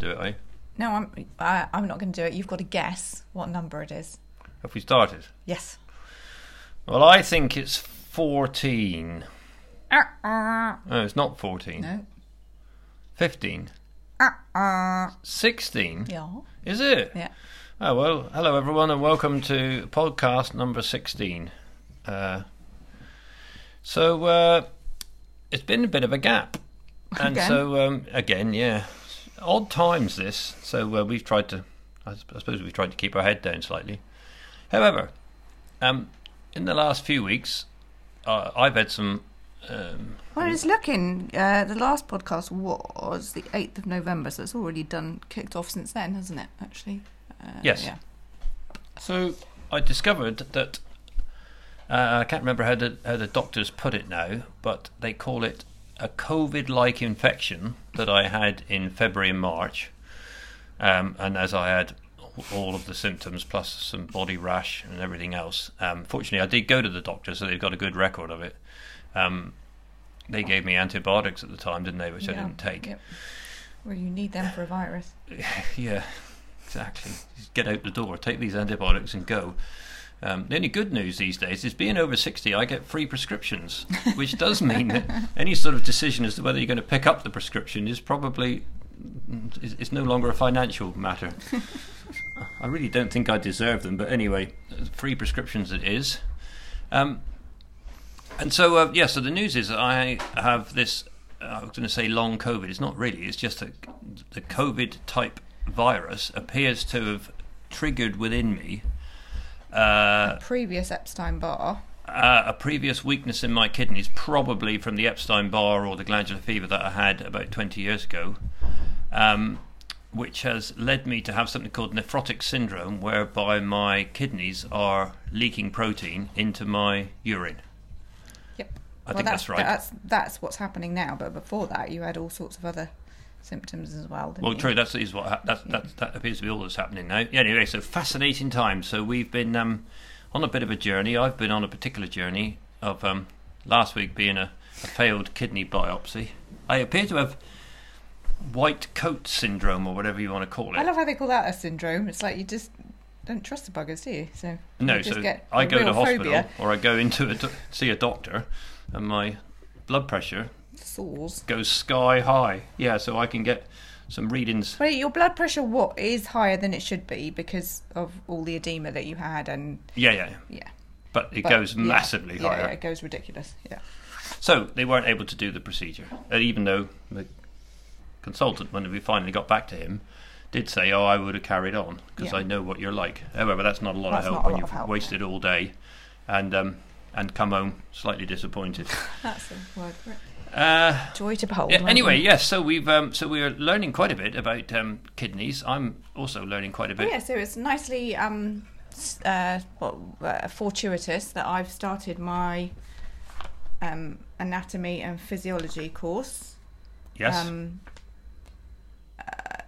do it, are you? No, I'm. I, I'm not going to do it. You've got to guess what number it is. Have we started? Yes. Well, I think it's 14. Uh-uh. No, it's not 14. No. 15. Uh-uh. 16. Yeah. Is it? Yeah. Oh, well, hello everyone, and welcome to podcast number 16. Uh, so, uh, it's been a bit of a gap. And Again? so, um, again, yeah. Odd times this. So, uh, we've tried to, I suppose we've tried to keep our head down slightly. However, um, in the last few weeks, uh, I've had some. Um, Well, I was looking. Uh, the last podcast was the 8th of November, so it's already done, kicked off since then, hasn't it, actually? Uh, Yes. Yeah. So I discovered that uh, I can't remember how the how the doctors put it now, but they call it a COVID-like infection that I had in February and March, um, and as I had all of the symptoms plus some body rash and everything else. Um, fortunately, I did go to the doctor, so they've got a good record of it. Um, they gave me antibiotics at the time, didn't they? Which I didn't take. Yep. Well, you need them for a virus. Yeah, exactly. Just get out the door, take these antibiotics, and go. Um, the only good news these days is being over 60, I get free prescriptions, which does mean that any sort of decision as to whether you're going to pick up the prescription is probably is, is no longer a financial matter. I really don't think I deserve them, but anyway, free prescriptions it is. Um, and so, uh, yeah, so the news is that I have this, uh, I was going to say long COVID. It's not really, it's just that the COVID type virus appears to have triggered within me uh, Previous Epstein Barr. uh, a previous weakness in my kidneys, probably from the Epstein Barr or the glandular fever that I had about 20 years ago, um, which has led me to have something called nephrotic syndrome, whereby my kidneys are leaking protein into my urine. Yep. I think that's, right. That's that's what's happening now. But before that, you had all sorts of other symptoms as well. Didn't Well, true. That's is what ha- that, that that appears to be all that's happening now. Yeah, anyway, so fascinating times. So we've been um, on a bit of a journey. I've been on a particular journey of um, last week being a, a failed kidney biopsy. I appear to have white coat syndrome or whatever you want to call it. I love how they call that a syndrome. It's like you just don't trust the buggers, do you? So you no, just so get I go to hospital phobia. or I go into a do- see a doctor, and my blood pressure Soars. goes sky high. Yeah, so I can get some readings. But your blood pressure what is higher than it should be because of all the edema that you had and Yeah, yeah, yeah. but it But, goes yeah, massively yeah, higher. Yeah, it goes ridiculous. Yeah. So they weren't able to do the procedure, uh, even though the consultant, when we finally got back to him, did say, "Oh, I would have carried on because Yeah. I know what you're like." However, that's not a lot That's of not help a when lot you've of help. wasted all day, and um, and come home slightly disappointed. That's the word for it. Uh, Joy to behold. yeah, anyway, yes. So we've um, so we're learning quite a bit about um, kidneys. I'm also learning quite a Oh, bit. yeah, so it's nicely um, uh, well, uh, fortuitous that I've started my um, anatomy and physiology course. Yes. Um, uh,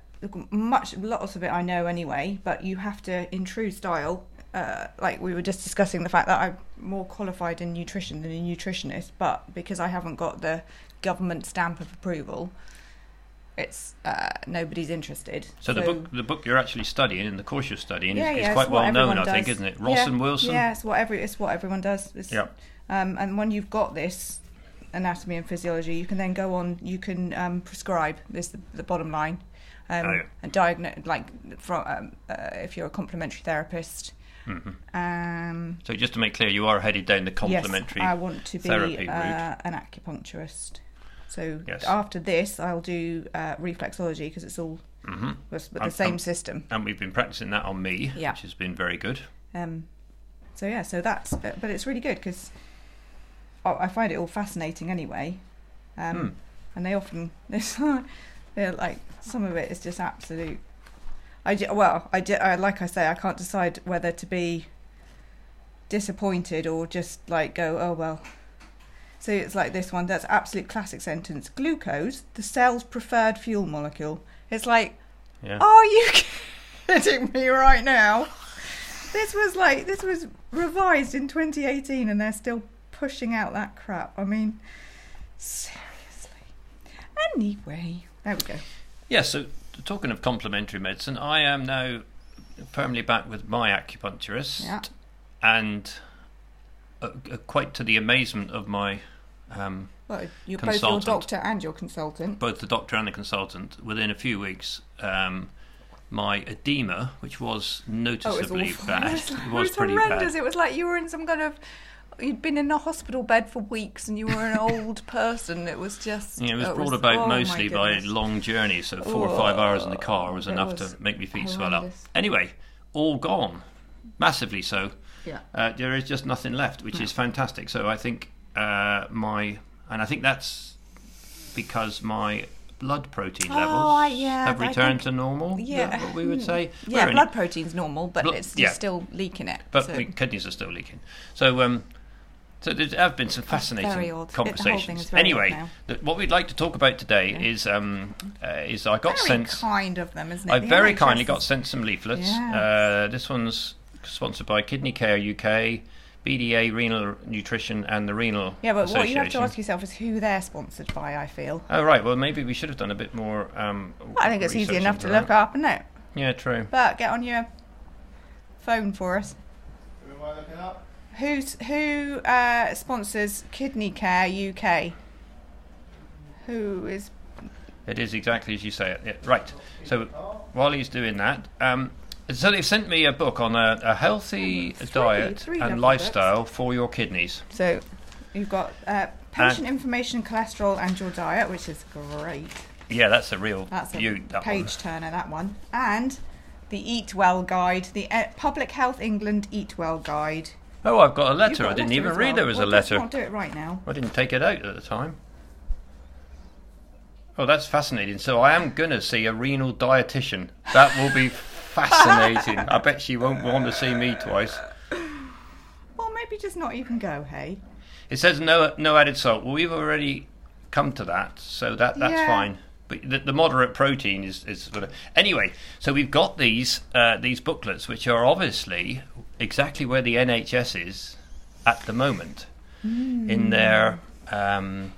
much, lots of it I know anyway, but you have to, in true style, uh, like we were just discussing the fact that I'm more qualified in nutrition than a nutritionist, but because I haven't got the government stamp of approval, it's uh, nobody's interested. so the book the book you're actually studying and the course you're studying yeah, is, is it's quite well known, I think, isn't it? Ross yeah, and Wilson. Yeah, it's what every it's what everyone does. It's, Yep. Um, and when you've got this anatomy and physiology, you can then go on. You can um, prescribe. This the, the bottom line. Um, Oh, yeah. And diagnose like from um, uh, if you're a complementary therapist. Mhm. Um, So just to make clear, you are headed down the complementary. Yes, I want to be uh, an acupuncturist. So Yes. after this, I'll do uh, reflexology because it's all hmm with, the same um, system. and we've been practicing that on me, Yeah. which has been very good. Um, so yeah, so that's but it's really good because I find it all fascinating anyway, um, Hmm. and they often they're like some of it is just absolute. I well I, I like I say I can't decide whether to be disappointed or just like go oh well. So it's like this one that's absolute classic sentence. Glucose, the cell's preferred fuel molecule. It's like Yeah. are you kidding me right now? This was like this was revised in 2018, and they're still pushing out that crap. I mean, seriously. Anyway, there we go. Yeah, so talking of complementary medicine, I am now firmly back with my acupuncturist, Yeah. and uh, uh, quite to the amazement of my um, Well, you're both your doctor and your consultant. both the doctor and the consultant, within a few weeks, um, my edema, which was Oh, noticeably bad, It was, it it was was pretty horrendous. bad. It was like you were in some kind of. You'd been in a hospital bed for weeks and you were an old person. It was just. Yeah, it was it brought about oh mostly by goodness. long journeys, so four or five hours in the car was enough was to make me feet swell up. Anyway, all gone, massively so. Yeah. Uh, there is just nothing left, which is fantastic. So I think uh, my, and I think that's because my blood protein Oh, levels I- yeah, have returned think- to normal. yeah. what we would say. Yeah, We're blood protein's normal, but Blo- it's yeah. still leaking it. but so- the kidneys are still leaking. So, um, so there have been some fascinating very odd. The whole thing conversations. very anyway, now. the, what we'd like to talk about today Okay. is um, uh, is I got very sent. kind of them, isn't it? I The very NHS kindly is- got sent some leaflets. Yeah. Uh, this one's sponsored by Kidney Care UK, BDA Renal Nutrition, and the Renal Yeah, but what you have to ask yourself is who they're sponsored by. I feel. Oh right, well maybe we should have done a bit more. Um, I think it's easy enough to that. look up, isn't it? Yeah, true. But get on your phone for us. Who am I looking up? Who's who uh, sponsors Kidney Care UK? Who is It is exactly as you say it. Yeah, right. So while he's doing that, um, so they've sent me a book on a, a healthy Three- diet three and lifestyle for your kidneys. so? You've got uh, patient information, cholesterol, and your diet, which is great. Yeah, that's a real That's a beaut. That page one. turner. That one, and the Eat Well Guide, the uh, Public Health England Eat Well Guide. Oh, I've got a letter. got I a didn't letter even read well. there was well, a letter. not do it right now. I didn't take it out at the time. Oh, that's fascinating. So I am going to see a renal dietitian. That will be fascinating. I bet she won't want to see me twice. Well, maybe just not even go. Hey. It says no no added salt. Well, we've already come to that, so that that's Yeah. fine. But the, the moderate protein is, is sort of anyway. So we've got these uh, these booklets, which are obviously exactly where the NHS is at the moment in their um,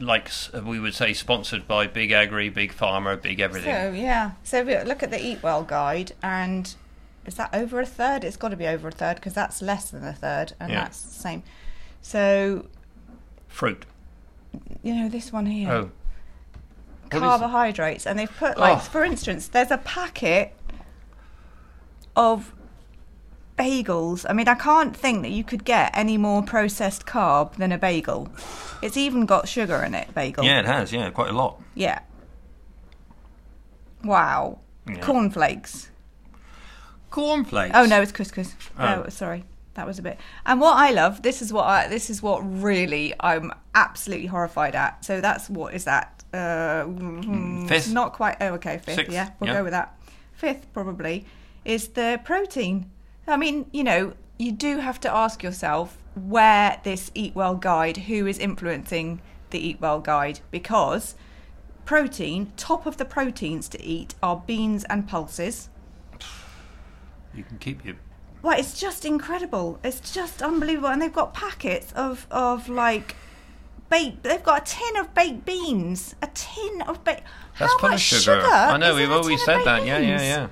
like we would say sponsored by Big Agri, Big Pharma, Big Everything. So yeah, so we look at the Eat Well guide, and is that over a third? It's got to be over a third because that's less than a third, and Yeah. that's the same. So Fruit. you know this one here, Oh, What carbohydrates, and they've put like, Oh. for instance, there's a packet of bagels. I mean, I can't think that you could get any more processed carb than a bagel. It's even got sugar in it. Bagel. yeah, it has. Yeah, quite a lot. Yeah. Wow. Yeah. Cornflakes. Cornflakes. Oh no, it's couscous. Oh. Oh, sorry, that was a bit. And what I love, this is what I, this is what really I'm absolutely horrified at. So that's what is that? Uh, mm, Fifth? it's Not quite. Oh, okay, fifth. Sixth, Yeah, we'll yeah. go with that. Fifth probably is the protein. I mean, you know, you do have to ask yourself where this Eat Well guide, who is influencing the Eat Well guide, because protein, top of the proteins to eat are beans and pulses. You can keep your Well, it's just incredible. It's just unbelievable, and they've got packets of of like baked. They've got a tin of baked beans. A tin of baked. That's How much of sugar. sugar I know we've in a tin always said that. Yeah, yeah, yeah.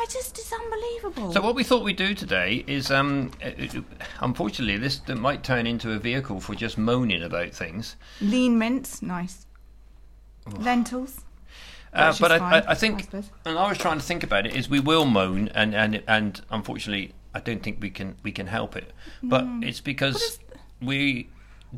I just it's unbelievable. So what we thought we'd do today is, um, uh, uh, unfortunately, this that might turn into a vehicle for just moaning about things. Lean mince, nice. Lentils. Uh, but I, fine, I, I think, suppose. and I was trying to think about it, is we will moan, and and and unfortunately, I don't think we can we can help it. But it's because Mm. is- we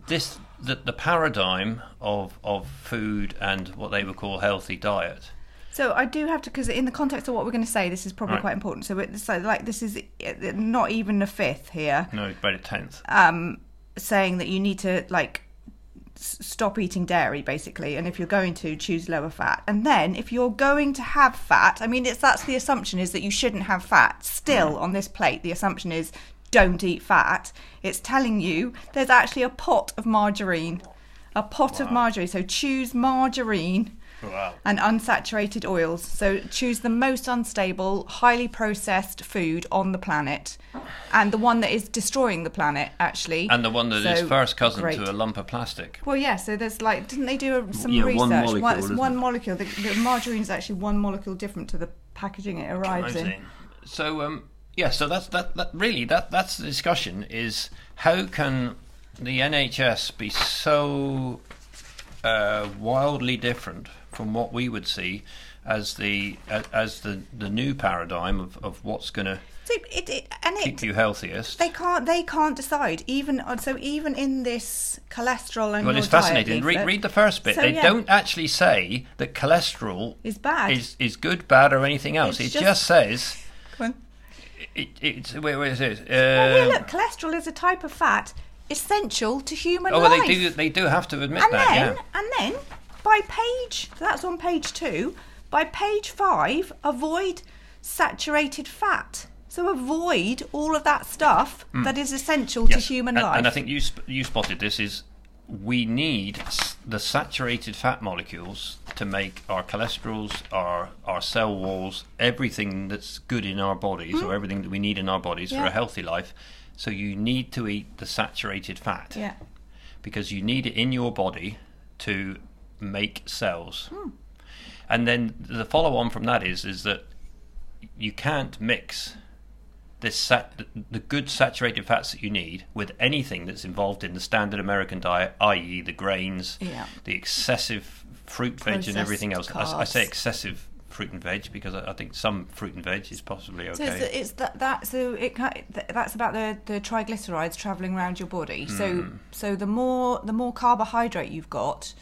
this the, the paradigm of of food and what they would call healthy diet. So I do have to because in the context of what we're going to say, this is probably Right. quite important. So it's so like this is uh, not even a fifth here. No, it's about a tenth. um, saying that you need to like s- stop eating dairy basically and if you're going to choose lower fat and then if you're going to have fat i mean it's that's the assumption is that you shouldn't have fat still on this plate the assumption is don't eat fat it's telling you there's actually a pot of margarine a pot of margarine so choose margarine Wow. and unsaturated oils. So choose the most unstable, highly processed food on the planet, and the one that is destroying the planet. Actually, And the one that is So, first cousin great. to a lump of plastic. Well, yeah. So there's like, didn't they do a, some Yeah, research? one molecule, One, it's one it? molecule. The, the margarine is actually one molecule different to the packaging it arrives in. So um, yeah, so that's that, that. Really, that that's the discussion. Is how can the NHS be so uh, wildly different from what we would see as the as, the the new paradigm of, of what's going to So it, it and it keep you healthiest? They can't. They can't decide. Even uh, so, even in this cholesterol and well, it's fascinating. Read, read the first bit. So, they yeah. don't actually say that cholesterol is bad. is is good, bad, or anything else. It's it just, just- says Come on. it, it's where, where is it? well, here, Uh, look, cholesterol is a type of fat essential to human oh, well, they do. They do have to admit and that. then, yeah. and then, by page, that's on page two. By page five, avoid saturated fat. So avoid all of that stuff that is essential to Hmm. Human and, life. And I think you sp- you spotted this is we need the saturated fat molecules to make our cholesterols, our our cell walls, everything that's good in our bodies or everything that we need in our bodies for Hmm. A healthy life. So you need to eat the saturated fat yeah. because you need it in your body to make cells. Hmm. And then the follow on from that is is that you can't mix this sat- the good saturated fats that you need with anything that's involved in the standard American diet, i.e., the grains, Yeah. the excessive fruit, veg, and everything else. I, I say excessive fruit and veg because I, I think some fruit and veg is possibly So okay. it's, it's that that so it that's about the, the triglycerides traveling around your body. So Hmm. so the more the more carbohydrate you've got,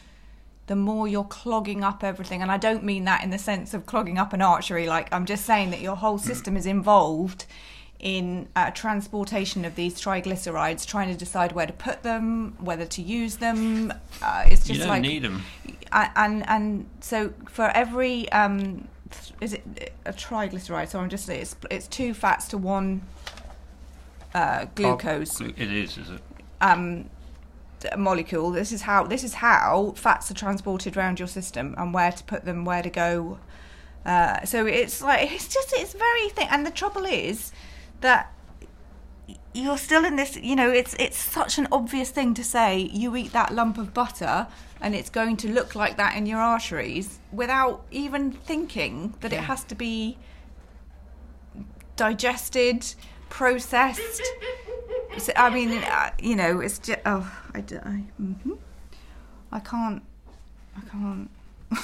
the more you're clogging up everything. And I don't mean that in the sense of clogging up an artery. Like I'm just saying that your whole system is involved in uh, transportation of these triglycerides, trying to decide where to put them, whether to use them. Uh, it's just you don't like need them. and and so for every um is it a triglyceride so i'm just it's it's two fats to one uh glucose Glu- It is, is it? um molecule. This is how this is how fats are transported around your system and where to put them where to go. Uh so it's like it's just it's very thing and the trouble is that you're still in this you know it's it's such an obvious thing to say you eat that lump of butter and it's going to look like that in your arteries without even thinking that it has to be digested processed so, i mean uh, you know it's just oh i I, mhm. I can't i can't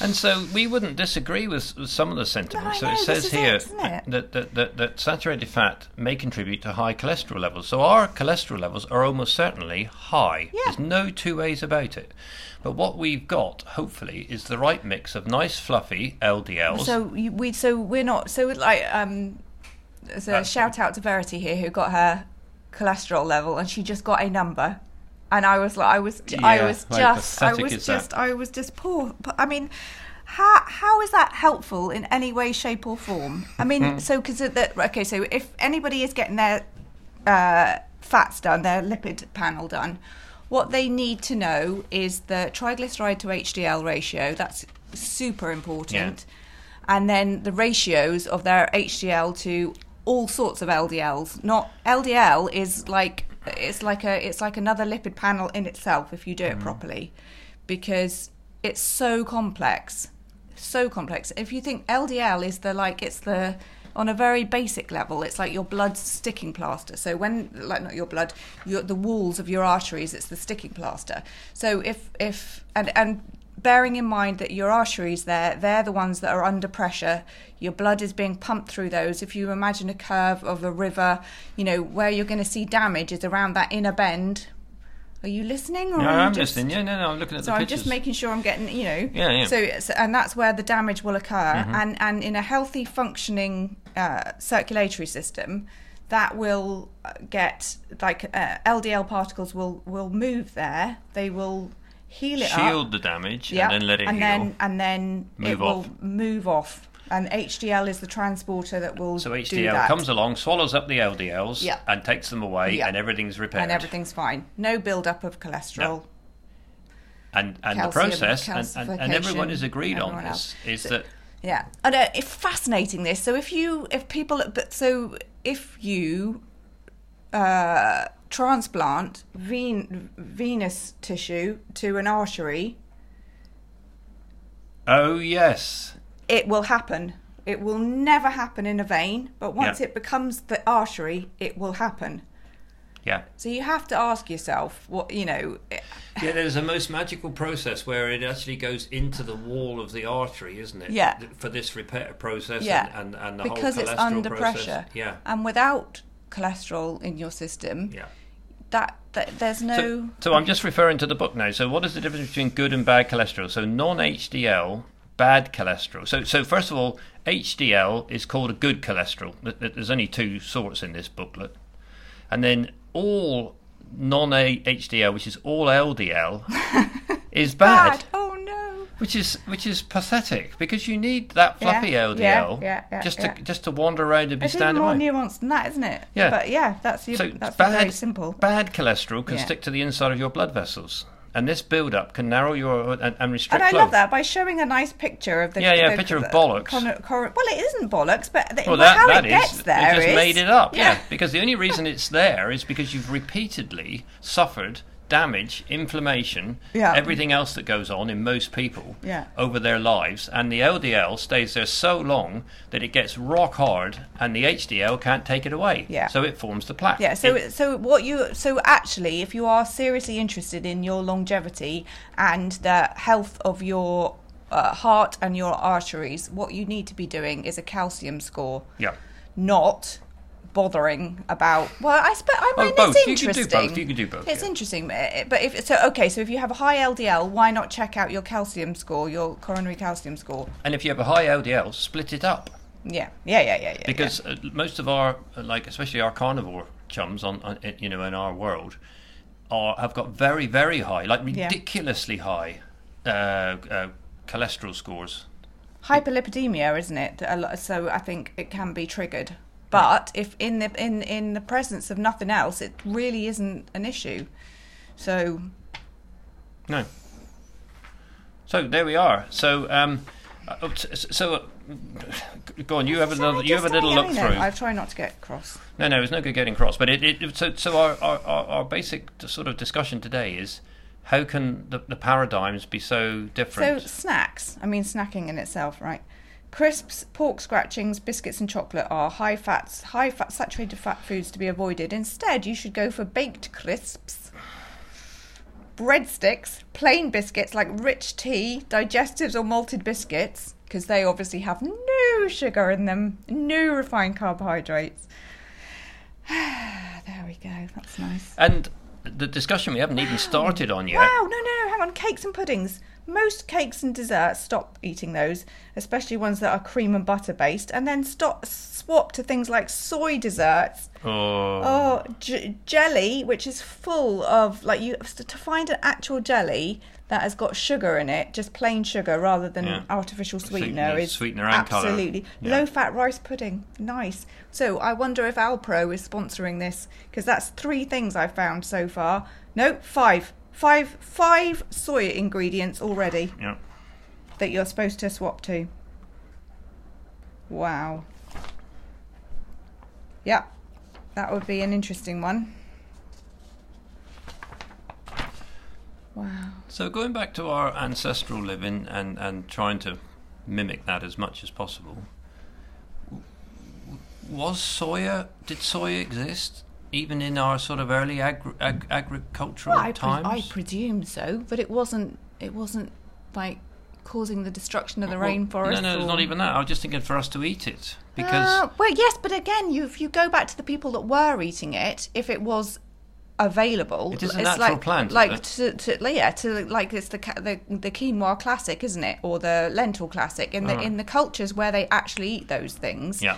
And so we wouldn't disagree with, some of the sentiments. No, so it says here it, it? That, that, that, that saturated fat may contribute to high cholesterol levels. So our cholesterol levels are almost certainly high. Yeah. There's no two ways about it. But what we've got, hopefully, is the right mix of nice, fluffy LDLs. So we so we're not so like um there's a shout out to Verity here who got her cholesterol level and she just got a number. And I was like I was j I Yeah, was just I was is that? just I was just poor. But I mean how how is that helpful in any way shape or form? I mean so cuz that okay so if anybody is getting their uh fats done, their lipid panel done, what they need to know is the triglyceride to HDL ratio. That's super important. And then the ratios of their HDL to all sorts of LDLs. Not LDL is like it's like a it's like another lipid panel in itself if you do it mm. properly, because it's so complex, so complex. If you think LDL is the like it's the on a very basic level, it's like your blood's sticking plaster. So when, like not your blood, your, the walls of your arteries, it's the sticking plaster. So if if and and bearing in mind that your arteries there, they're the ones that are under pressure. Your blood is being pumped through those. If you imagine a curve of a river, you know where you're going to see damage is around that inner bend. Are you listening? Or no, you I'm just- listening. Yeah, no, no, I'm looking at so the So I'm just making sure I'm getting, you know. Yeah, yeah. So, so and that's where the damage will occur, Mm-hmm. and and in a healthy functioning uh, circulatory system, that will uh, get like uh, LDL particles will will move there. They will heal it Shield up. the damage Yep, and then let it and heal. then and then it Move will off. move off. And HDL is the transporter that will so HDL comes along, swallows up the LDLs, Yeah. and takes them away, Yeah. and everything's repaired. and everything's fine. No build up of cholesterol. and and the process, and, and, and everyone is agreed on this, else. is So- that Yeah, and uh, it's fascinating. This. So if you, if people, but so if you uh, transplant ven- venous tissue to an artery, oh yes, it will happen. It will never happen in a vein, but once Yeah. it becomes the artery, it will happen. yeah. So you have to ask yourself, what you know, eh, Yeah, there's a most magical process where it actually goes into the wall of the artery, isn't it? Yeah. Th- For this repair process Yeah. and, and, and the because whole it's cholesterol under process. pressure, Yeah. and without cholesterol in your system, Yeah. that, that there's no. So, so I'm just referring to the book now. So what is the difference between good and bad cholesterol? So non-HDL, bad cholesterol. So, so first of all, HDL is called a good cholesterol. Th- th- There's only two sorts in this booklet, and then all non-HDL, which is all LDL, is bad. bad. Oh. Which is which is pathetic because you need that fluffy Yeah, LDL yeah, yeah, yeah, just to just to wander around and be It's standing more by. nuanced than that, isn't it? Yeah. But yeah, that's your, So that's bad, very simple. Bad cholesterol can stick to the inside of your blood vessels, and this build-up can narrow your and, and restrict And I love that by showing a nice picture of the Yeah, yeah, the- picture of bollocks. con- cor- well, it isn't bollocks, but the, Well, well, that, how that it is- gets there they just is- made it up. Yeah. Yeah, because the only reason it's there is because you've repeatedly suffered damage, inflammation, Yeah. everything else that goes on in most people Yeah. over their lives, and the LDL stays there so long that it gets rock hard, and the HDL can't take it away. Yeah. So it forms the plaque. Yeah, so It- so what you so actually, if you are seriously interested in your longevity and the health of your uh, heart and your arteries, what you need to be doing is a calcium score, yeah. not bothering about. Well, I suppose I Oh, mean both. it's You could do interesting. both. You could do both, It's yeah. interesting, but but if so, okay. So if you have a high LDL, why not check out your calcium score, your coronary calcium score? And if you have a high LDL, split it up. Yeah, yeah, yeah, yeah, yeah. because uh, most of our uh, like especially our carnivore chums on, on uh, you know in our world are have got very very high like Yeah. ridiculously high uh, uh, cholesterol scores hyperlipidemia, isn't it? So I think it can be triggered. But if in the in in the presence of nothing else, it really isn't an issue. So no so there we are so um uh, so uh, go on you have another you have a little look through I try not to get cross. no no it's no good getting cross but it, it so so our, our our our basic sort of discussion today is how can the, the paradigms be so different So snacks. I mean, snacking in itself, right? Crisps, pork scratchings, biscuits, and chocolate are high fats, high fat, saturated fat foods to be avoided. Instead, you should go for baked crisps, breadsticks, plain biscuits like rich tea, digestives, or malted biscuits, because they obviously have no sugar in them, no refined carbohydrates. there we go. That's nice. and the discussion we haven't even started on yet Wow, no, no, no, hang on. Cakes and puddings. Most cakes and desserts, stop eating those, especially ones that are cream and butter based, and then stop swap to things like soy desserts. oh Oh, j- jelly, which is full of like you to find an actual jelly that has got sugar in it, just plain sugar rather than Yeah. artificial sweetener, Sweetener- is sweetener absolutely Yeah. low fat rice pudding. Nice. So I wonder if Alpro is sponsoring this because that's three things I've found so far. No, five, five, five soy ingredients already yeah that you're supposed to swap to. Wow. Yeah, that would be an interesting one. Wow. So going back to our ancestral living and, and trying to mimic that as much as possible, was soya? Did soya exist even in our sort of early agri- ag- agricultural Well, I, pre- times? I presume so, but it wasn't. It wasn't like causing the destruction of the Well, rainforest. No, no, it's not even that. I was just thinking for us to eat it because Uh, well, yes, but again, you if you go back to the people that were eating it, if it was available, It is a it's natural like, plant, like to, to yeah, to like it's the the the quinoa classic, isn't it, or the lentil classic? In the Ah. in the cultures where they actually eat those things, yeah.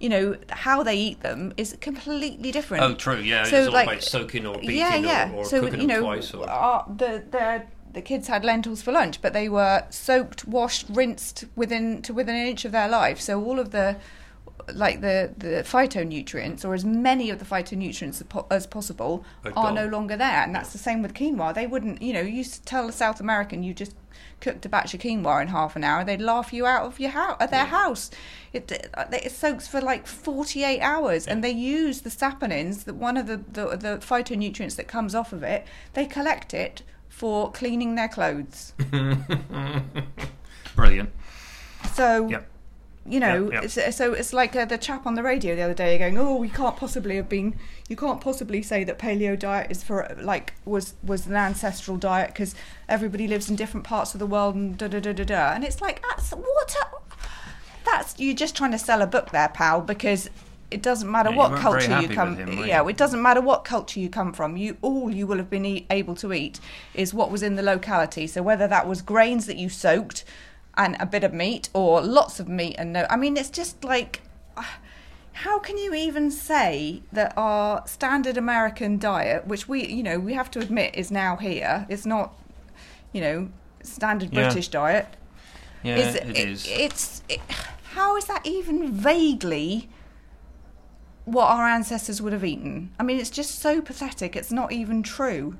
You know how they eat them is completely different. Oh, true. Yeah, So, it's all like- about soaking or beating yeah, yeah. or, or so cooking you them know, twice. Or, our, the the the kids had lentils for lunch, but they were soaked, washed, rinsed within to within an inch of their life. So all of the like the the phytonutrients or as many of the phytonutrients as po- as possible Are are gone. no longer there, and that's the same with quinoa. They wouldn't, you know, you tell a South American you just cooked a batch of quinoa in half an hour, they'd laugh you out of your house, at their house. It uh, it soaks for like forty eight hours, and they use the saponins, that one of the, the the phytonutrients that comes off of it. They collect it for cleaning their clothes. Brilliant. So. Yep. You know, yep. It's, so it's like uh, the chap on the radio the other day going, "Oh, we can't possibly have been. You can't possibly say that paleo diet is for like was was an ancestral diet because everybody lives in different parts of the world and da da da da da." And it's like, that's what. A, that's you're just trying to sell a book there, pal, because it doesn't matter Yeah, what very culture you come. him, yeah, you? it doesn't matter what culture you come from. You all you will have been e- able to eat is what was in the locality. So whether that was grains that you soaked and a bit of meat or lots of meat and no, I mean it's just like. Uh, how can you even say that our standard American diet, which we, you know, we have to admit is now here, it's not, you know, standard Yeah. British diet, Yeah, is it is. It's it, how is that even vaguely what our ancestors would have eaten? I mean, it's just so pathetic. It's not even true.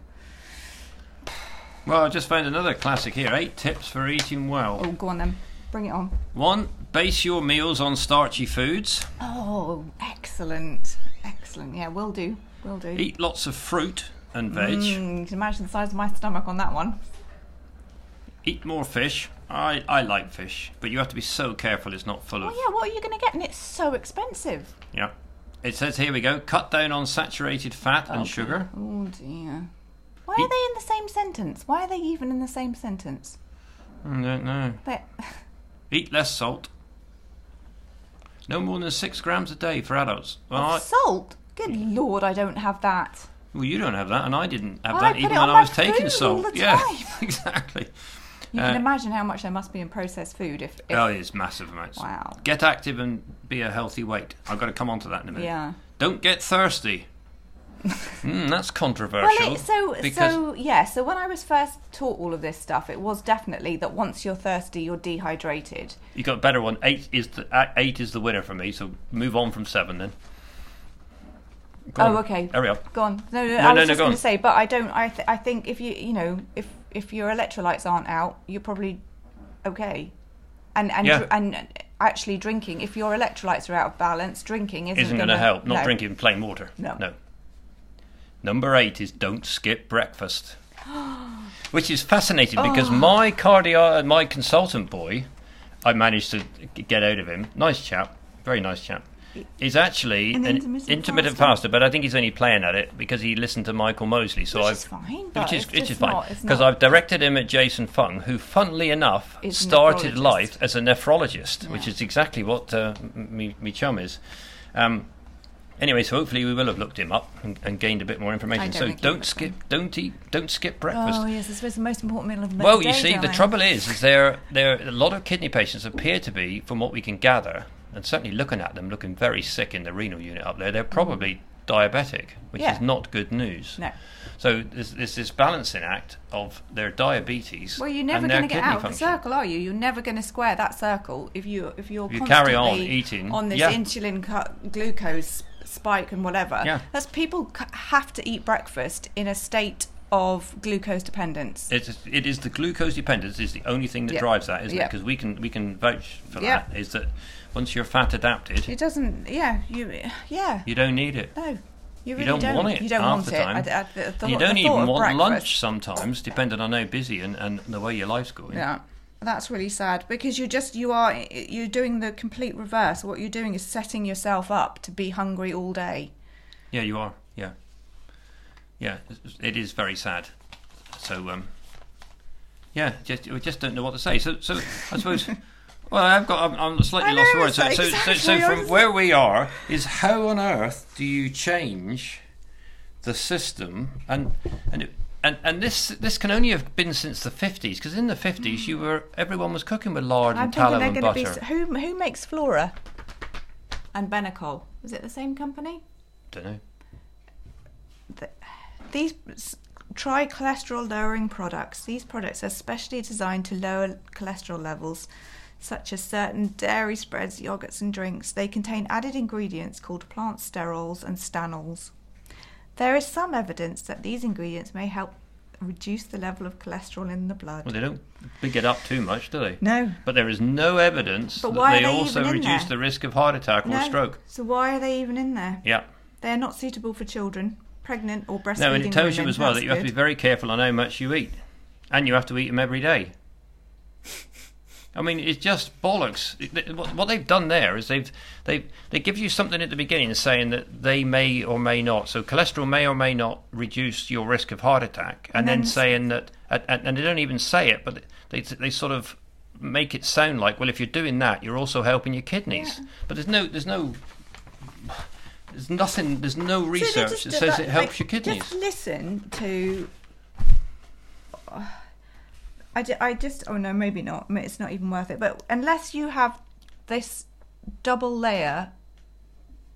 Well, I just found another classic here. Eight tips for eating well. Oh, go on then, bring it on. One, base your meals on starchy foods. Oh, excellent, excellent. Yeah, will do, will do. Eat lots of fruit and veg. Mm, you can imagine the size of my stomach on that one. Eat more fish. I, I like fish, but you have to be so careful it's not full of. Oh yeah, what are you going to get? And it's so expensive. Yeah. It says here we go cut down on saturated fat and sugar. Oh dear. Why are they in the same sentence? Why are they even in the same sentence? I don't know. They Eat less salt. No more than six grams a day for adults. Well, I, salt. Good lord, I don't have that. well you don't have that, and I didn't have I that even when I was taking salt. yeah, exactly. You Uh, can imagine how much there must be in processed food if. if Oh, it's massive amounts. Wow. Get active and be a healthy weight. I've got to come on to that in a minute. Yeah. Don't get thirsty. Mm, that's Well, controversial. it, so because so yeah. So when I was first taught all of this stuff, it was definitely that once you're thirsty, you're dehydrated. you got a better one. Eight is the uh, eight is the winner for me. So move on from seven then. Go Oh, on. okay. Hurry up. Go on. No, no, No, I was no, just go going to say, but I don't. I th- I think if you you know if if your electrolytes aren't out, you're probably okay. And and Yeah. and actually drinking, if your electrolytes are out of balance, drinking isn't, Isn't going to help. Not no. drinking plain water. No. No. Number eight is don't skip breakfast, which is fascinating because Oh. my cardio, my consultant boy, I managed to get out of him. Nice chap, very nice chap. He's actually An an intermittent intermittent faster. faster, but I think he's only playing at it because he listened to Michael Mosley. So Which I've is fine, but which is it's which is just fine not- it's because not- I've directed him at Jason Fung, who, funnily enough, Is started nephrologist. life as a nephrologist, which is exactly what uh, m- me, me chum is. Um, anyway, so hopefully we will have looked him up and, and gained a bit more information. so don't skip, don't eat, don't skip breakfast. Oh yes, I suppose the most important meal of the Well, day, you see, the trouble is, is there there a lot of kidney patients appear to be, from what we can gather, and certainly looking at them, looking very sick in the renal unit up there. They're probably diabetic, which Mm. Yeah. is not good news. No. So there's, there's this balancing act of their diabetes. Well, you're never going to get out of the circle, are you? You're never going to square that circle if you if you're If you constantly carry on eating, on this yeah. insulin cu- glucose spike and whatever. Yeah. That's people have to eat breakfast in a state of glucose dependence. It's, it is the glucose dependence is the only thing that Yeah. drives that, isn't it? Because we can we can vouch for Yeah. that. Is that once you're fat adapted, it doesn't. Yeah. You. Yeah. you don't need it. No. You really don't want it You don't half want the it. time. I, I, the, the, you don't even want breakfast- lunch sometimes, depending on how busy and, and the way your life's going. Yeah. That's really sad because you're just you are you're doing the complete reverse. What you're doing is setting yourself up to be hungry all day. Yeah, you are. Yeah, yeah. it's- very sad. So, um, yeah, just we just don't know what to say. So, so I suppose. Well, I've got. I'm, I'm slightly I lost for words. So, it's so, so, so from where we are is how on earth do you change the system and and it, and and this this can only have been since the 50s because in the 50s you hmm. were everyone was cooking with lard I'm and thinking tallow and going to be butter. who who makes Flora and Benecol? Is it the same company? Don't know. These s- try cholesterol lowering products. These products are specially designed to lower cholesterol levels such as certain dairy spreads, yogurts, and drinks, they contain added ingredients called plant sterols and stanols. There is some evidence that these ingredients may help reduce the level of cholesterol in the blood. Well, they don't big it up too much, do they? no. But there is no evidence But that they they also reduce there? the risk of heart attack or no. stroke. So why are they even in there? Yeah. They are not suitable for children, pregnant or breastfeeding No, and it tells you as well That's that you have to be very careful on how much you eat, and you have to eat them every day. I mean, it's just bollocks. It- it- What what they've done there is they've they they give you something at the beginning saying that they may or may not. So cholesterol may or may not reduce your risk of heart attack, and, And then then- saying that, and, and and they don't even say it, but they they sort of make it sound like, well, if you're doing that, you're also helping your kidneys. Yeah. But there's no there's no there's nothing there's no So research just that says that, it helps like, your kidneys. Just listen to. I, ju- I just oh no maybe not it's not even worth it but unless you have this double layer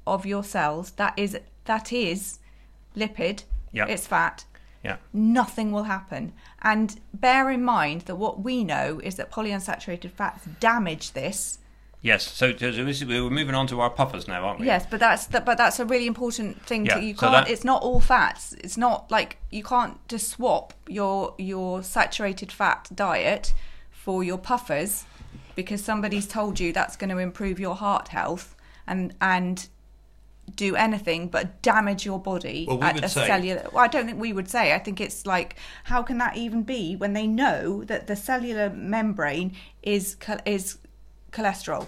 of your cells that is that is lipid Yeah. it's fat Yeah. nothing will happen and bear in mind that what we know is that polyunsaturated fats damage this Yes. So, so is- we're moving on to our PUFAs now, aren't we? Yes, but that's that, but that's a really important thing. Yeah, to, you so can't. that- it's not all fats. It's not like you can't just swap your your saturated fat diet for your PUFAs because somebody's told you that's going to improve your heart health and and do anything but damage your body Well, we at a say- cellular. Well, I don't think we would say. I think it's like how can that even be when they know that the cellular membrane is is cholesterol.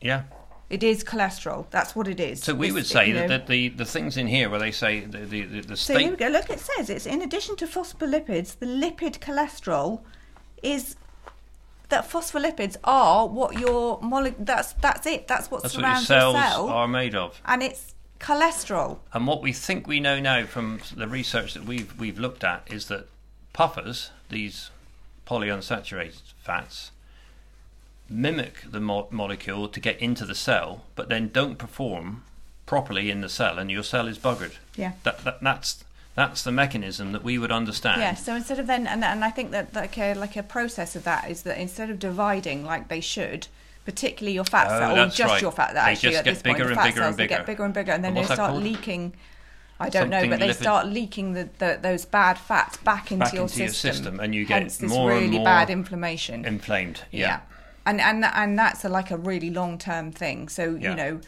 Yeah. It is cholesterol. That's what it is. So we It's- would say that, that the, the things in here where they say the the, the, the So here we go. Look, it says it's in addition to phospholipids, the lipid cholesterol is that phospholipids are what your mole. That's that's it. That's what that's what your surrounds cells cell, are made of. and it's cholesterol. And what we think we know now from the research that we've we've looked at is that PUFAs, these polyunsaturated fats, mimic the mo- molecule to get into the cell, but then don't perform properly in the cell, and your cell is buggered. Yeah. That, that that's that's the mechanism that we would understand. Yeah. So instead of then, and and I think that like a like a process of that is that instead of dividing like they should. Particularly your fat Oh, cell, or just right. your fat. They Actually, just at get this point, bigger the and fat bigger cells and they get bigger. and bigger, and then And they what's start called? leaking. I don't know, but they lipid- start leaking the, the those bad fats back into, Back your, into your system, system, and you get Hence this more and really more bad inflammation. Inflamed. yeah. And and and that's a, like a really long term thing. So Yeah. you know,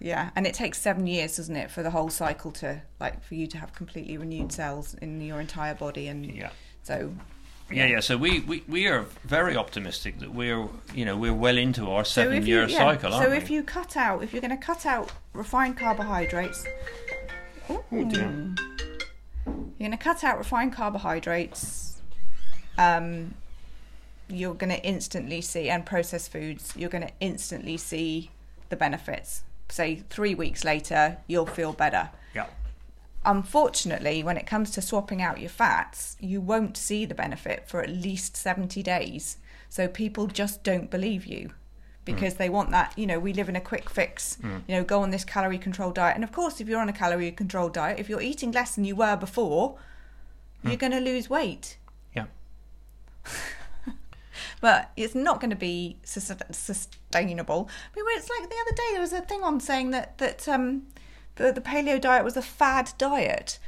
yeah, and it takes seven years, doesn't it, for the whole cycle to like for you to have completely renewed cells in your entire body, and Yeah. so Yeah, yeah. So we, we, we are very optimistic that we're you know we're well into our seven if year you, yeah, cycle, aren't so we? if you cut out, if you're going to cut out refined carbohydrates, Oh, Ooh. you're going to cut out refined carbohydrates. Um, you're going to instantly see, and processed foods, you're going to instantly see the benefits. Say three weeks later, you'll feel better. yeah, Unfortunately, when it comes to swapping out your fats, you won't see the benefit for at least 70 days. So people just don't believe you because mm. they want that, you know, we live in a quick fix, mm. you know, go on this calorie control diet. And of course, if you're on a calorie control diet, if you're eating less than you were before, you're mm. going to lose weight. yeah. But it's not going to be sus- sustainable. I mean, it's like the other day there was a thing on saying that that um, the, the paleo diet was a fad diet.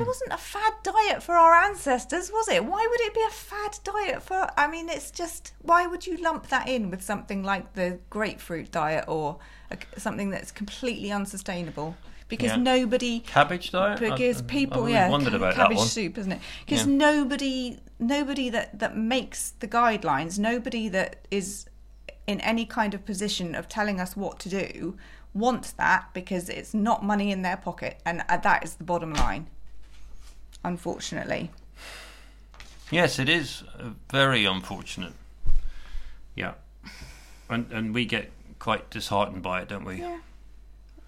It wasn't a fad diet for our ancestors, was it? Why would it be a fad diet for? I mean, it's just why would you lump that in with something like the grapefruit diet or a, something that's completely unsustainable? Because Yeah. nobody Cabbage diet. because I, people I yeah wondered about cabbage that one. soup isn't it because Yeah. nobody nobody that that makes the guidelines nobody that is in any kind of position of telling us what to do wants that because it's not money in their pocket and uh, that is the bottom line unfortunately Yes, it is uh, very unfortunate. Yeah, and and we get quite disheartened by it, don't we? Yeah.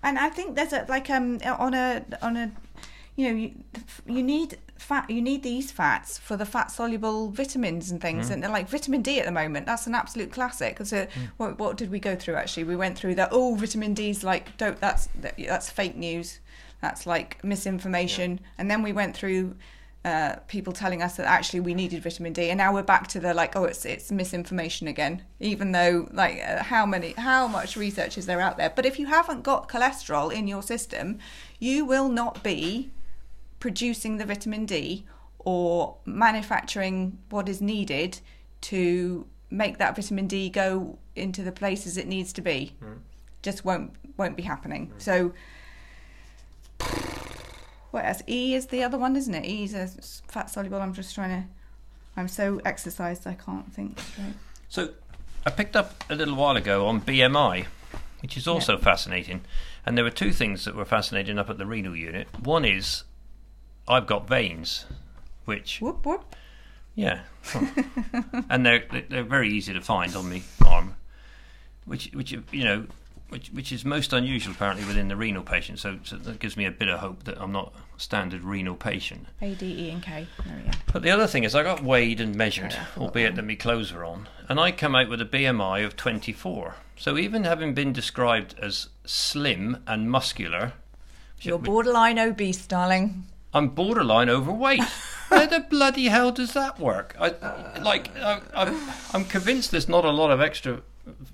And I think there's a like um on a on a you know you, you need fat you need these fats for the fat soluble vitamins and things. Mm-hmm. And they're like vitamin D at the moment. That's an absolute classic. So uh, mm. what, what did we go through actually? We went through that oh vitamin D's like don't that's that's fake news. That's like misinformation. And then we went through uh, people telling us that actually we needed vitamin D, and now we're back to the like, oh, it's it's misinformation again. Even though like uh, how many how much research is there out there? But if you haven't got cholesterol in your system, you will not be producing the vitamin D or manufacturing what is needed to make that vitamin D go into the places it needs to be. Just won't won't be happening. So what else? E is the other one, isn't it? E is a fat soluble. I'm just trying to. I'm so exercised I can't think straight. So, I picked up a little while ago on BMI, which is also fascinating. And there were two things that were fascinating up at the renal unit. One is I've got veins, which Whoop whoop. yeah, and they're they're very easy to find on the arm, which which you know. Which, which is most unusual apparently within the renal patient, so, so that gives me a bit of hope that I'm not a standard renal patient. A D E and K. There we go. But the other thing is, I got weighed and measured, Oh, yeah, albeit that that my clothes were on, and I come out with a BMI of 24. So even having been described as slim and muscular, You're borderline obese, darling. I'm borderline overweight. How the bloody hell does that work? I like. I, I'm, I'm convinced there's not a lot of extra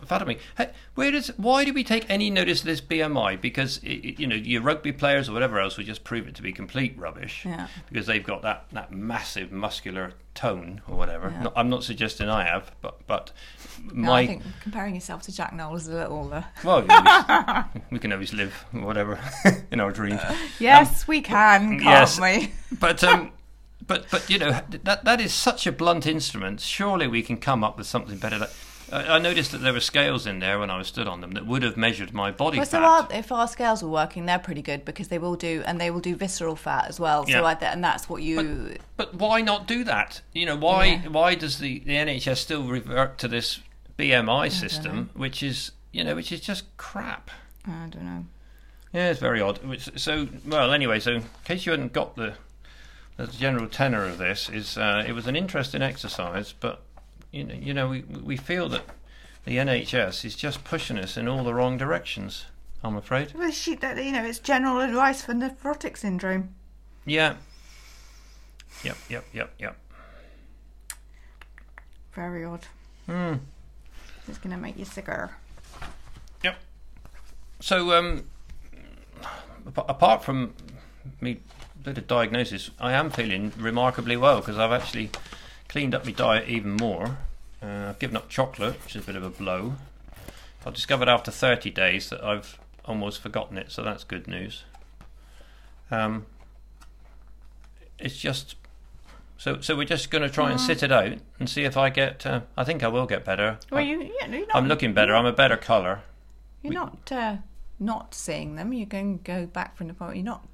fat on me. Hey, Where does? Why do we take any notice of this BMI? Because you know your rugby players or whatever else would just prove it to be complete rubbish. Yeah. Because they've got that, that massive muscular tone or whatever. Yeah. No, I'm not suggesting I have, but but No, my I think comparing yourself to Jack Nowell is a little. Uh... well, we, we can always live whatever in our dreams. Yes, we can, can't yes. we? but um, but but you know that that is such a blunt instrument. Surely we can come up with something better. That, I noticed that there were scales in there when I was stood on them that would have measured my body Well, fat. so our, if our scales were working, they're pretty good because they will do, and they will do visceral fat as well. Yeah. So I, and that's what you. But why not do that? You know, why Yeah. why does the, the NHS still revert to this BMI system, which is you know which is just crap. I don't know. Yeah, it's very odd. So, well, anyway, so in case you hadn't got the the general tenor of this, is uh, it was an interesting exercise, but you know, you know, we we feel that the NHS is just pushing us in all the wrong directions. I'm afraid. Well, she, that, you know, it's general advice for nephrotic syndrome. Yeah. Yep. Yep. Yep. Yep. Very odd. Hmm. It's going to make you sicker. Yep. So, um, apart from me bit of diagnosis, I am feeling remarkably well because I've actually cleaned up my diet even more. Uh, I've given up chocolate, which is a bit of a blow. I've discovered after 30 days that I've almost forgotten it, so that's good news. Um, it's just so so we're just going to try and sit it out and see if I get. Uh, I think I will get better. Well, I- you, yeah, no, you're not, I'm looking better. I'm a better colour. You're we- not uh, not seeing them. You're going to go back from the point. You're not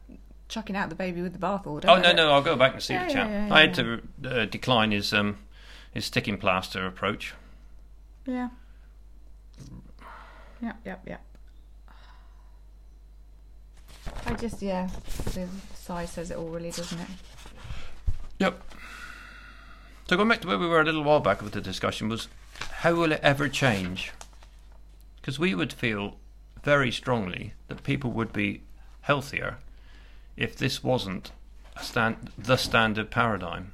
chucking out the baby with the bathwater. Oh no, no, I'll go back and see Yeah, the chap. yeah, yeah, I had to uh, decline his um, his sticking plaster approach. Yeah. Yep, yep, yep. I just, yeah, the size says it all, really, doesn't it? Yep. So going back to where we were a little while back with the discussion was, how will it ever change? Because we would feel very strongly that people would be healthier if this wasn't stand, the standard paradigm.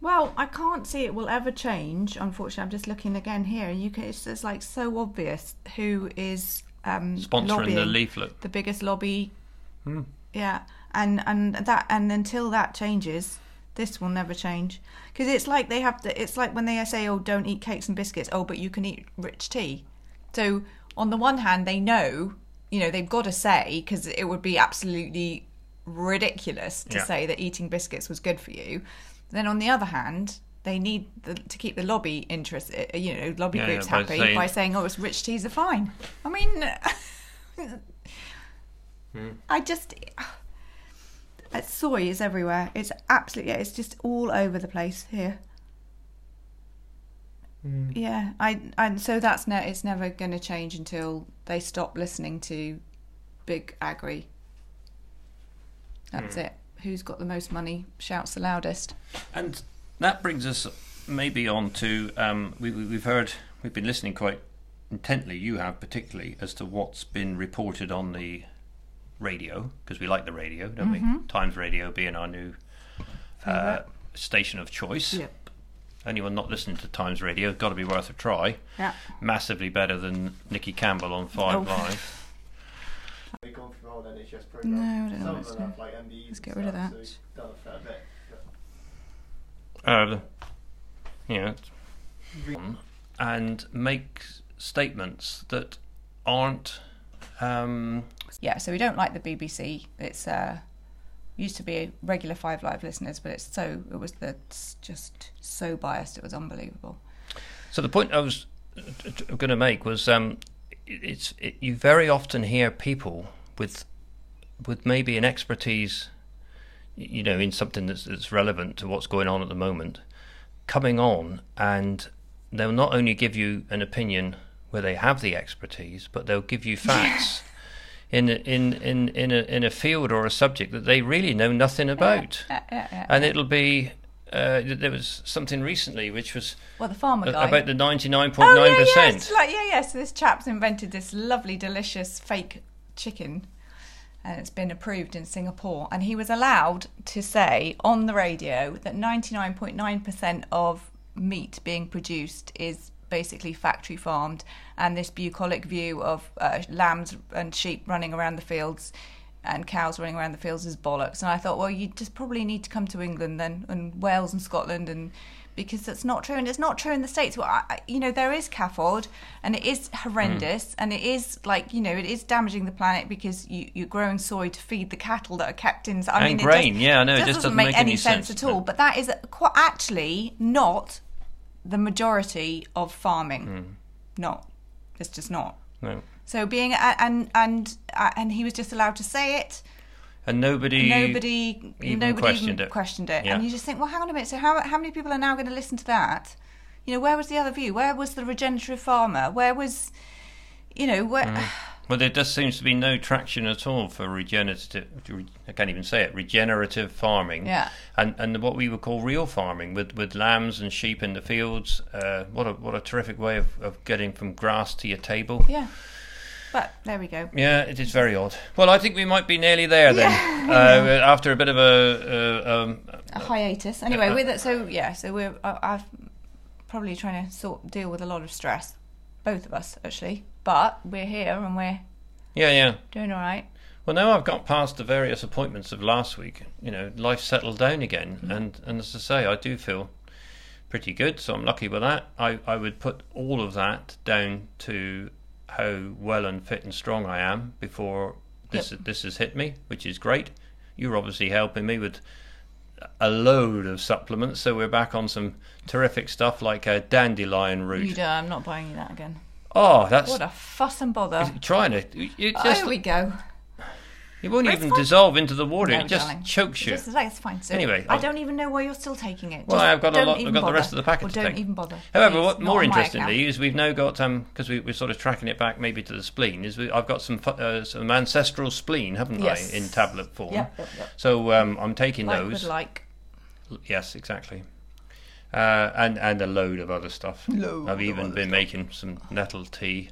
Well, I can't see it will ever change. Unfortunately, I'm just looking again here. You can, it's just like so obvious who is um, Sponsoring the lobbying. leaflet. the biggest lobby. Hmm. Yeah, and and that and until that changes, this will never change because it's like they have the. It's like when they say, "Oh, don't eat cakes and biscuits." Oh, but you can eat rich tea. So on the one hand, they know, you know, they've got to say because it would be absolutely ridiculous to Yeah. say that eating biscuits was good for you. Then on the other hand. They need the, to keep the lobby interest, uh, you know, lobby Yeah, groups yeah, happy saying- by saying, "Oh, it's rich teas are fine." I mean, Hmm. I just uh, soy is everywhere. It's absolutely it's just all over the place here. Hmm. Yeah, I and so that's ne- it's never going to change until they stop listening to big agri. That's Hmm. it. Who's got the most money shouts the loudest. And that brings us maybe on to um, we, we, we've heard we've been listening quite intently. You have particularly as to what's been reported on the radio because we like the radio, don't we? Times Radio being our new uh, station of choice. Yep. Anyone not listening to Times Radio, got to be worth a try. Yeah. Massively better than Nicky Campbell on Five Oh. Live. We've gone through our NHS No. I don't know Some what's of them new. have like MBEs Let's get rid of that. So done a fair bit. Uh, you know, and make statements that aren't. Um, Yeah, so we don't like the BBC. It's uh, used to be a regular Five Live listeners, but it's so it was the it's just so biased. It was unbelievable. So the point I was going to make was, um, it's it, you very often hear people with with maybe an expertise, you know, in something that's, that's relevant to what's going on at the moment, coming on, and they'll not only give you an opinion where they have the expertise, but they'll give you facts. In a, in in in a in a field or a subject that they really know nothing about, Yeah, yeah, yeah. and it'll be uh, there was something recently which was well, the farmer guy. about the ninety nine oh point nine yeah, yeah, percent. yeah, yeah. So this chap's invented this lovely, delicious fake chicken, and it's been approved in Singapore. And he was allowed to say on the radio that ninety nine point nine percent of meat being produced is basically factory farmed, and this bucolic view of uh, lambs and sheep running around the fields. And cows running around the fields is bollocks. And I thought, well, you just probably need to come to England then, and Wales and Scotland, and because that's not true, and it's not true in the states. Well, I, you know, there is CAFOs, and it is horrendous, and it is like you know, it is damaging the planet because you, you're growing soy to feed the cattle that are kept in. I And mean, grain, it just, yeah, I know, it just doesn't doesn't make, make any sense, sense, at all. no. But that is quite actually not the majority of farming. Hmm. Not, it's just not. No. So being and and and he was just allowed to say it. And nobody, Nobody, even nobody questioned even it. questioned it. Yeah. And you just think, well, hang on a minute. So how how many people are now going to listen to that? You know, where was the other view? Where was the regenerative farmer? Where was, you know, where? Mm. Well, there just seems to be no traction at all for regenerative. I can't even say it. Regenerative farming. Yeah. And and what we would call real farming with, with lambs and sheep in the fields. Uh, what a what a terrific way of, of getting from grass to your table. Yeah. But there we go. Yeah, it is very odd. Well, I think we might be nearly there then. Uh, after a bit of a, uh, um, A hiatus. Anyway, Uh, with it, so yeah, so we're I've probably trying to sort deal with a lot of stress, both of us actually. But we're here and we're yeah, yeah. doing all right. Well, now I've got past the various appointments of last week. You know, life settled down again, and and as I say, I do feel pretty good. So I'm lucky with that. I I would put all of that down to how well and fit and strong I am before this this has hit me, which is great. You're obviously helping me with a load of supplements, so we're back on some terrific stuff like a dandelion You root. do. I'm not buying you that again. Oh, that's What a fuss and bother. trying to. It Oh, just here we go. It won't even fine. dissolve into the water. No, it just darling. chokes you. Just like it's fine. So Anyway, I I'll- don't even know why you're still taking it. Well, I've got a lot- I've got the rest of the packet to don't take. even bother. However, what more interestingly is we've now got because we, we're sort of tracking it back maybe to the spleen. Is we, I've got some uh, some ancestral spleen, haven't Yes. I, in tablet form? Yep, yep. So um, I'm taking Like those. like. Yes, exactly. Uh, and and a load of other stuff. Load I've even been making some nettle tea,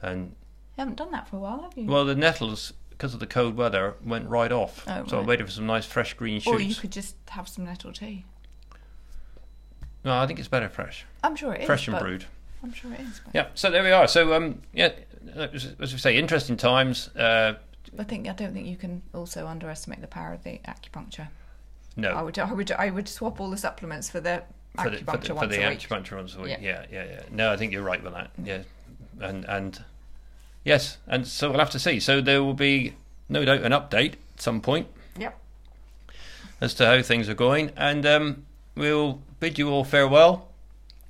and You haven't done that for a while, have you? well, the nettles because of the cold weather went right off. Oh, so I'm right. waiting for some nice fresh green shoots. or you could just have some nettle tea. No, I think it's better fresh, I'm sure it is. fresh and brewed. I'm sure it is. But Yeah. So there we are. So um, yeah, as, we say, interesting times. Uh, I think I don't think you can also underestimate the power of the acupuncture. no. I would I would I would swap all the supplements for the for the, acupuncture for the, for the a week. acupuncture once a week. Yeah. Yeah. yeah, yeah, No, I think you're right with that. Yeah, and and yes, and so we'll have to see. So there will be no doubt an update at some point Yep. as to how things are going, and um, we'll bid you all farewell.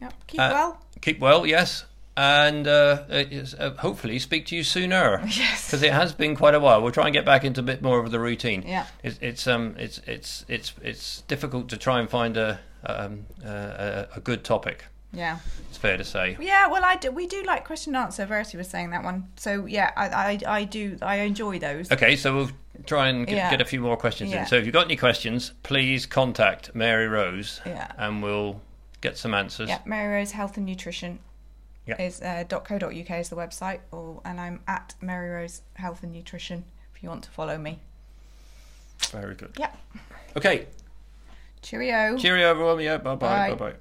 Yep. Keep Uh, well. Keep well, yes, and uh, uh, uh, hopefully speak to you sooner. Yes. Because it has been quite a while. We'll try and get back into a bit more of the routine. Yeah. It's, it's um it's it's it's it's difficult to try and find a um a, a good topic. Yeah. It's fair to say. Yeah, well, I do, we do like question and answer. Verity was saying that one, so yeah, I, I, I do, I enjoy those. Okay, so we'll try and get, Yeah. get a few more questions Yeah. in. So if you've got any questions, please contact Mary Rose, Yeah. and we'll get some answers. Yeah, Mary Rose Health and Nutrition Yeah. is uh, .co.uk is the website, or and I'm at Mary Rose Health and Nutrition if you want to follow me. Very good. Yeah. Okay. Cheerio. Cheerio, everyone. Yeah, bye bye. Bye. Bye bye.